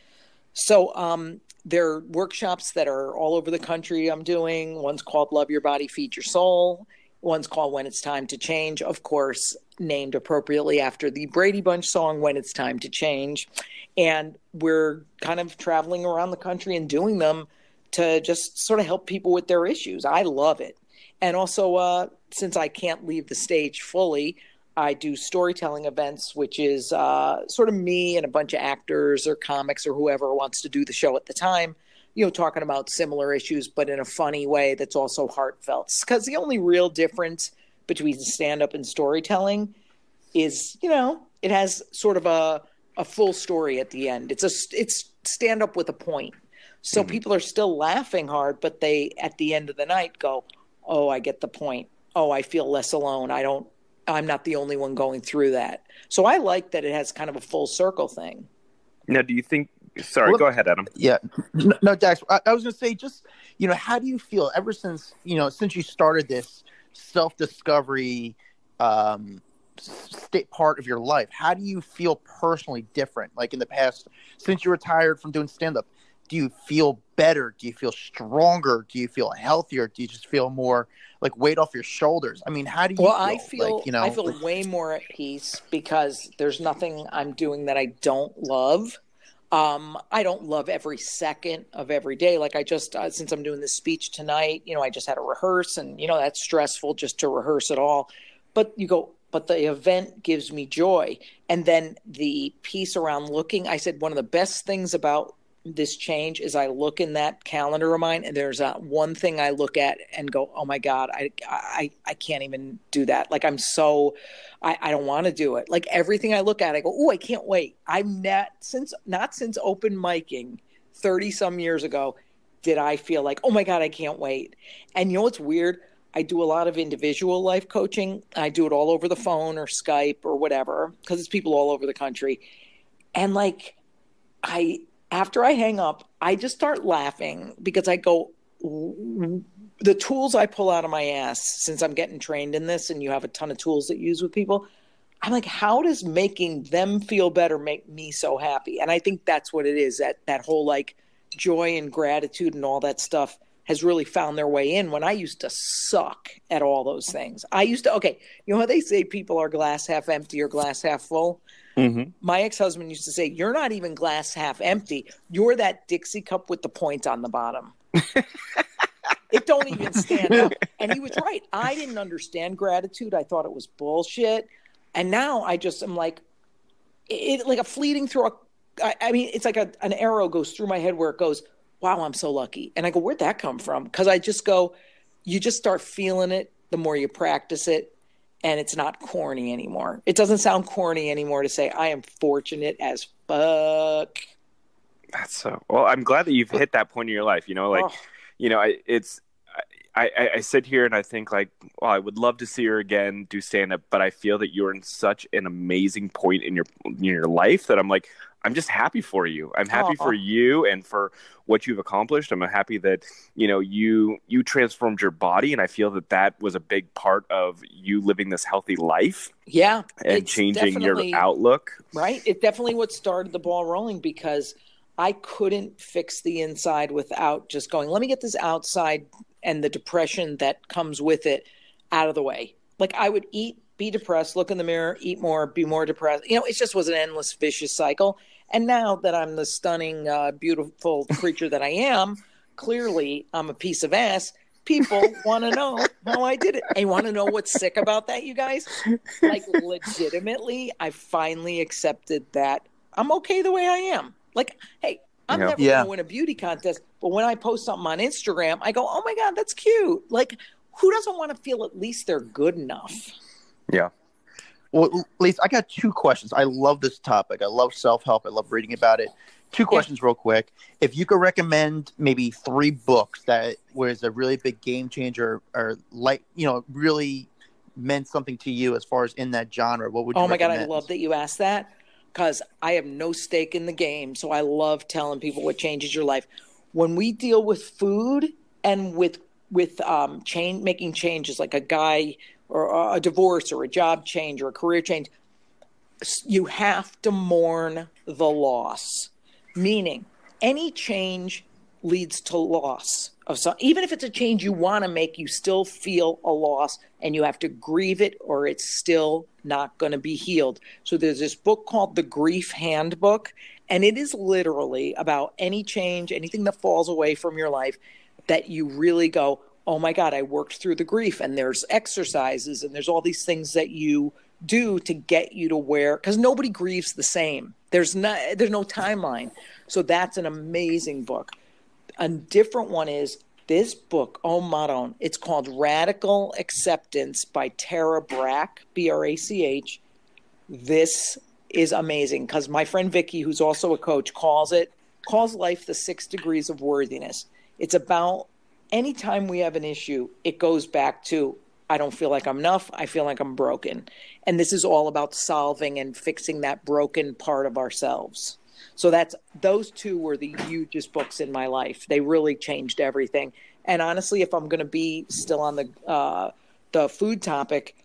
So, um, there are workshops that are all over the country I'm doing. One's called Love Your Body, Feed Your Soul. One's called When It's Time to Change, of course, named appropriately after the Brady Bunch song, When It's Time to Change. And we're kind of traveling around the country and doing them to just sort of help people with their issues. I love it. and also uh, since I can't leave the stage fully, I do storytelling events, which is uh, sort of me and a bunch of actors or comics or whoever wants to do the show at the time. You know, talking about similar issues, but in a funny way that's also heartfelt. Because the only real difference between stand up and storytelling is, you know, it has sort of a a full story at the end. It's a it's stand up with a point. So mm-hmm. people are still laughing hard, but they at the end of the night go, "Oh, I get the point. Oh, I feel less alone. I don't I'm not the only one going through that." So I like that it has kind of a full circle thing. Now, do you think Sorry, well, go ahead, Adam. Yeah, no, no Dax. I, I was going to say, just you know, how do you feel ever since you know since you started this self discovery um, state part of your life? How do you feel personally different? Like in the past, since you retired from doing stand up, do you feel better? Do you feel stronger? Do you feel healthier? Do you just feel more like weight off your shoulders? I mean, how do you? Well, feel? I feel like, you know I feel way more at peace because there's nothing I'm doing that I don't love. Um, I don't love every second of every day. Like I just, uh, since I'm doing this speech tonight, you know, I just had to rehearse, and you know that's stressful just to rehearse it all. But you go, but the event gives me joy, and then the piece around looking. I said one of the best things about this change is I look in that calendar of mine and there's a, one thing I look at and go, oh my God, I, I, I can't even do that. Like I'm so, I, I don't want to do it. Like everything I look at, I go, oh, I can't wait. I'm not since, not since open miking 30 some years ago, did I feel like, oh my God, I can't wait. And you know what's weird? I do a lot of individual life coaching. I do it all over the phone or Skype or whatever, because it's people all over the country. And like, I, after I hang up, I just start laughing because I go, the tools I pull out of my ass since I'm getting trained in this, and you have a ton of tools that you use with people. I'm like, how does making them feel better make me so happy? And I think that's what it is that that whole like joy and gratitude and all that stuff has really found their way in when I used to suck at all those things. I used to, okay, you know how they say people are glass half empty or glass half full? Mm-hmm. My ex husband used to say, You're not even glass half empty. You're that Dixie cup with the point on the bottom. it don't even stand up. And he was right. I didn't understand gratitude. I thought it was bullshit. And now I just am like, it like a fleeting through a, I, I mean, it's like a, an arrow goes through my head where it goes, wow, I'm so lucky. And I go, where'd that come from? Because I just go, you just start feeling it the more you practice it and it's not corny anymore. It doesn't sound corny anymore to say I am fortunate as fuck. That's so well. I'm glad that you've hit that point in your life. You know, like, oh. you know, I, it's I, I, I, sit here and I think like, well, I would love to see her again do stand up, but I feel that you're in such an amazing point in your in your life that I'm like, I'm just happy for you. I'm happy for you and for what you've accomplished. I'm happy that you know you you transformed your body, and I feel that that was a big part of you living this healthy life. Yeah, and changing your outlook. Right. It definitely what started the ball rolling because I couldn't fix the inside without just going. Let me get this outside and the depression that comes with it out of the way. Like I would eat, be depressed, look in the mirror, eat more, be more depressed. You know, it just was an endless vicious cycle. And now that I'm the stunning, uh, beautiful creature that I am, clearly I'm a piece of ass. People want to know how I did it. They want to know what's sick about that, you guys. Like, legitimately, I finally accepted that I'm okay the way I am. Like, hey, I'm yeah. never yeah. going to win a beauty contest, but when I post something on Instagram, I go, "Oh my god, that's cute!" Like, who doesn't want to feel at least they're good enough? Yeah. Well, Lisa, I got two questions. I love this topic. I love self help. I love reading about it. Two questions, yeah. real quick. If you could recommend maybe three books that was a really big game changer or like, you know, really meant something to you as far as in that genre, what would you? Oh my recommend? god, I love that you asked that because I have no stake in the game. So I love telling people what changes your life. When we deal with food and with with um, change, making changes, like a guy or a divorce or a job change or a career change, you have to mourn the loss. Meaning, any change leads to loss of some even if it's a change you want to make you still feel a loss and you have to grieve it or it's still not going to be healed so there's this book called the grief handbook and it is literally about any change anything that falls away from your life that you really go oh my God, I worked through the grief. And there's exercises and there's all these things that you do to get you to where, because nobody grieves the same. There's no, there's no timeline. So that's an amazing book. A different one is this book, oh Maron, it's called Radical Acceptance by Tara Brach, B R A C H. This is amazing because my friend Vicky, who's also a coach, calls it calls life the six degrees of worthiness. It's about anytime we have an issue, it goes back to I don't feel like I'm enough. I feel like I'm broken. And this is all about solving and fixing that broken part of ourselves. So that's those two were the hugest books in my life. They really changed everything. And honestly, if I'm going to be still on the uh, the food topic,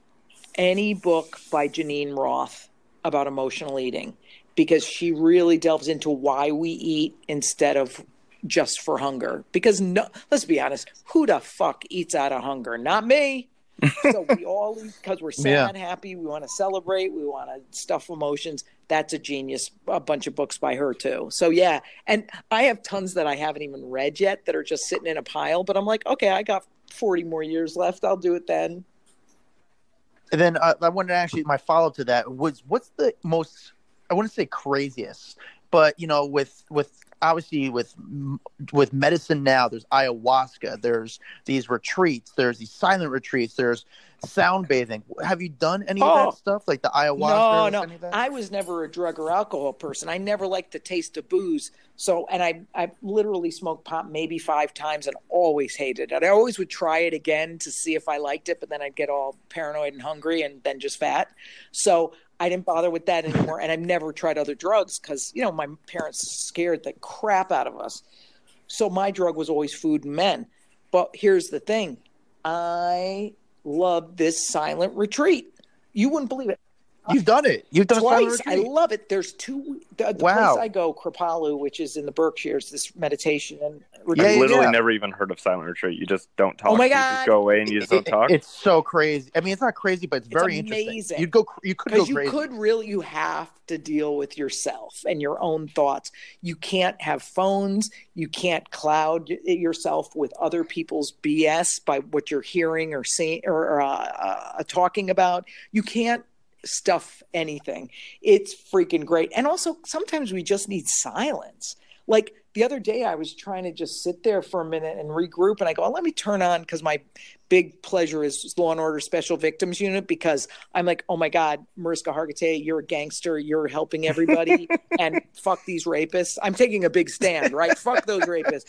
any book by Geneen Roth about emotional eating, because she really delves into why we eat instead of just for hunger. Because no, let's be honest, who the fuck eats out of hunger? Not me. so we all eat because we're sad, yeah. happy. We want to celebrate. We want to stuff emotions. That's a genius. A bunch of books by her too. So yeah, and I have tons that I haven't even read yet that are just sitting in a pile. But I'm like, okay, I got 40 more years left. I'll do it then. And then uh, I wanted to actually my follow up to that was what's the most I wouldn't say craziest, but you know with with obviously with with medicine now there's ayahuasca there's these retreats there's these silent retreats there's sound bathing. Have you done any oh, of that oh. stuff? Like the ayahuasca no no. i was never a drug or alcohol person. I never liked the taste of booze. So and i i literally smoked pot maybe five times and always hated it. I always would try it again to see if i liked it but then i'd get all paranoid and hungry and then just fat. So I didn't bother with that anymore. And I've never tried other drugs because, you know, my parents scared the crap out of us. So my drug was always food and men. But here's the thing I love this silent retreat. You wouldn't believe it. You've done it. You've done twice. I love it. There's two. The, the wow. place I go, Kripalu, which is in the Berkshires, this meditation and retreat. I've literally yeah. never even heard of silent retreat. You just don't talk. Oh my god! You just go away and you just don't talk. It's so crazy. I mean, it's not crazy, but it's, it's very amazing. interesting. You go. You could go you crazy. could really. You have to deal with yourself and your own thoughts. You can't have phones. You can't cloud yourself with other people's BS by what you're hearing or seeing or uh, uh, talking about. You can't stuff anything. It's freaking great. And also, sometimes we just need silence. Like the other day, I was trying to just sit there for a minute and regroup, and I go, oh, "Let me turn on," because my big pleasure is Law and Order Special Victims Unit. Because I'm like, "Oh my God, Mariska Hargitay, you're a gangster. You're helping everybody, and fuck these rapists." I'm taking a big stand, right? fuck those rapists.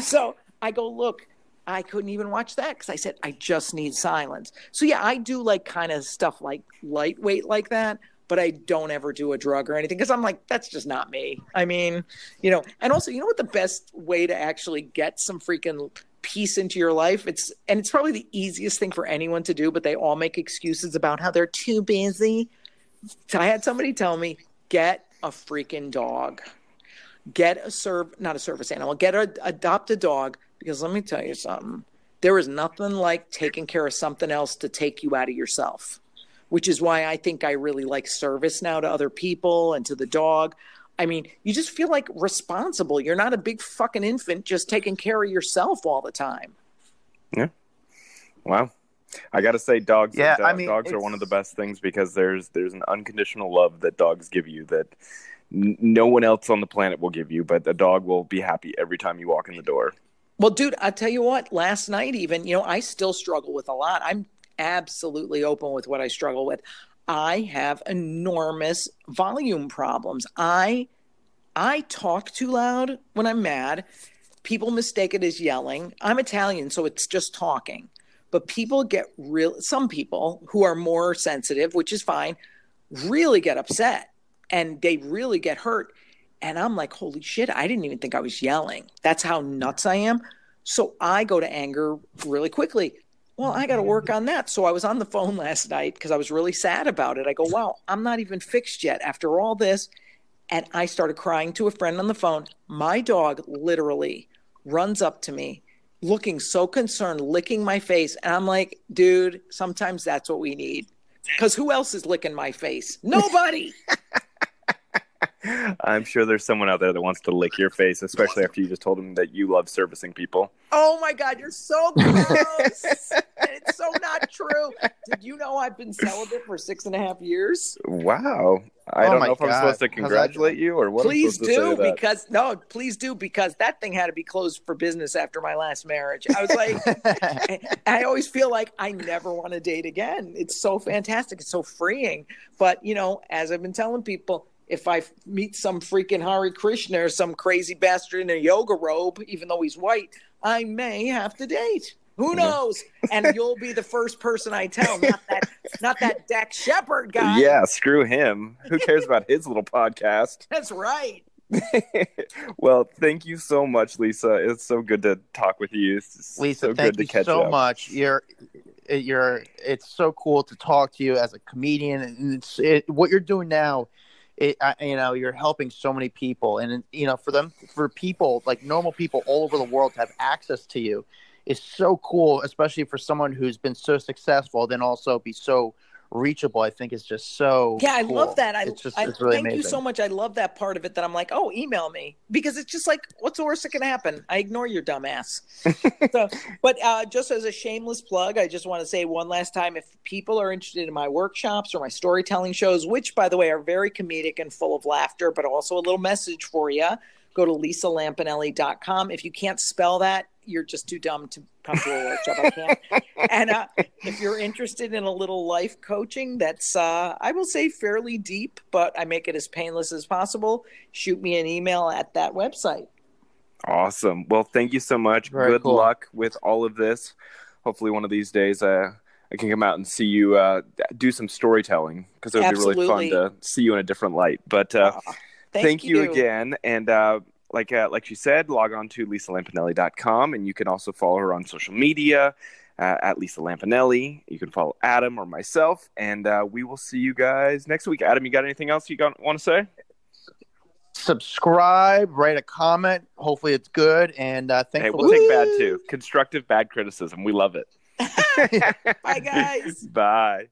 So I go, "Look, I couldn't even watch that because I said I just need silence. So yeah, I do like kind of stuff like lightweight like that, but I don't ever do a drug or anything because I'm like that's just not me. I mean, you know, and also you know what the best way to actually get some freaking peace into your life it's and it's probably the easiest thing for anyone to do but they all make excuses about how they're too busy i had somebody tell me get a freaking dog get a serve not a service animal get a adopt a dog because let me tell you something. There is nothing like taking care of something else to take you out of yourself, which is why I think I really like service now to other people and to the dog. I mean, you just feel like responsible. You're not a big fucking infant just taking care of yourself all the time. Yeah. Wow. I got to say, dogs. Yeah, uh, I mean, dogs are one of the best things because there's there's an unconditional love that dogs give you that n- no one else on the planet will give you, but a dog will be happy every time you walk in the door. Well, dude, I tell you what, last night, even, you know, I still struggle with a lot. I'm absolutely open with what I struggle with. I have enormous volume problems. I I talk too loud when I'm mad. People mistake it as yelling. I'm Italian, so it's just talking. But people get real some people who are more sensitive, which is fine, really get upset and they really get hurt and I'm like, holy shit, I didn't even think I was yelling. That's how nuts I am. So I go to anger really quickly. Well, I got to work on that. So I was on the phone last night because I was really sad about it. I go, wow, I'm not even fixed yet after all this. And I started crying to a friend on the phone. My dog literally runs up to me, looking so concerned, licking my face. And I'm like, dude, sometimes that's what we need. Because who else is licking my face? Nobody. I'm sure there's someone out there that wants to lick your face, especially after you just told them that you love servicing people. Oh my God, you're so gross. it's so not true. Did you know I've been celibate for six and a half years? Wow. I Oh don't know if I'm supposed to congratulate you or what. I'm please to say do that. because no, please do because that thing had to be closed for business after my last marriage. I was like, I- I always feel like I never want to date again. It's so fantastic. It's so freeing. But you know, as I've been telling people, if I meet some freaking Hare Krishna or some crazy bastard in a yoga robe, even though he's white, I may have to date. Who knows? and you'll be the first person I tell, not that, not that Dax Shepard guy. Yeah, screw him. Who cares about his little podcast? that's right. well, thank you so much, Lisa. It's so good to talk with you. It's Lisa, so thank good to you catch so up. much. You're, you're. It's so cool to talk to you as a comedian, and it's it, what you're doing now. It, I, you know, you're helping so many people, and you know, for them, for people like normal people all over the world to have access to you, is so cool. Especially for someone who's been so successful, then also be so reachable. I think it's just so. Yeah, I cool. love that. I, it's just I it's really thank amazing. you so much. I love that part of it that I'm like, oh, email me because it's just like, what's the worst that can happen? I ignore your dumbass. so, but uh, just as a shameless plug, I just want to say one last time: if people are interested in my workshops or my storytelling shows, which by the way are very comedic and full of laughter, but also a little message for you, go to lisalampanelli.com. If you can't spell that, you're just too dumb to come to a workshop. I can't. And uh, if you're interested in a little life coaching that's, uh, I will say, fairly deep, but I make it as painless as possible, shoot me an email at that website. Awesome. Well, thank you so much. Very Good cool. luck with all of this. Hopefully, one of these days, uh, I can come out and see you uh, do some storytelling because it would be really fun to see you in a different light. But Uh, thank, you. again. And uh, like uh, like she said, log on to lisalampanelli.com and you can also follow her on social media uh, at Lisa Lampanelli. You can follow Adam or myself, and uh, we will see you guys next week. Adam, you got anything else you got, want to say? Subscribe, write a comment. Hopefully, it's good. And uh, thanks Hey, for we'll take bad too. Constructive bad criticism. We love it. Bye, guys. Bye.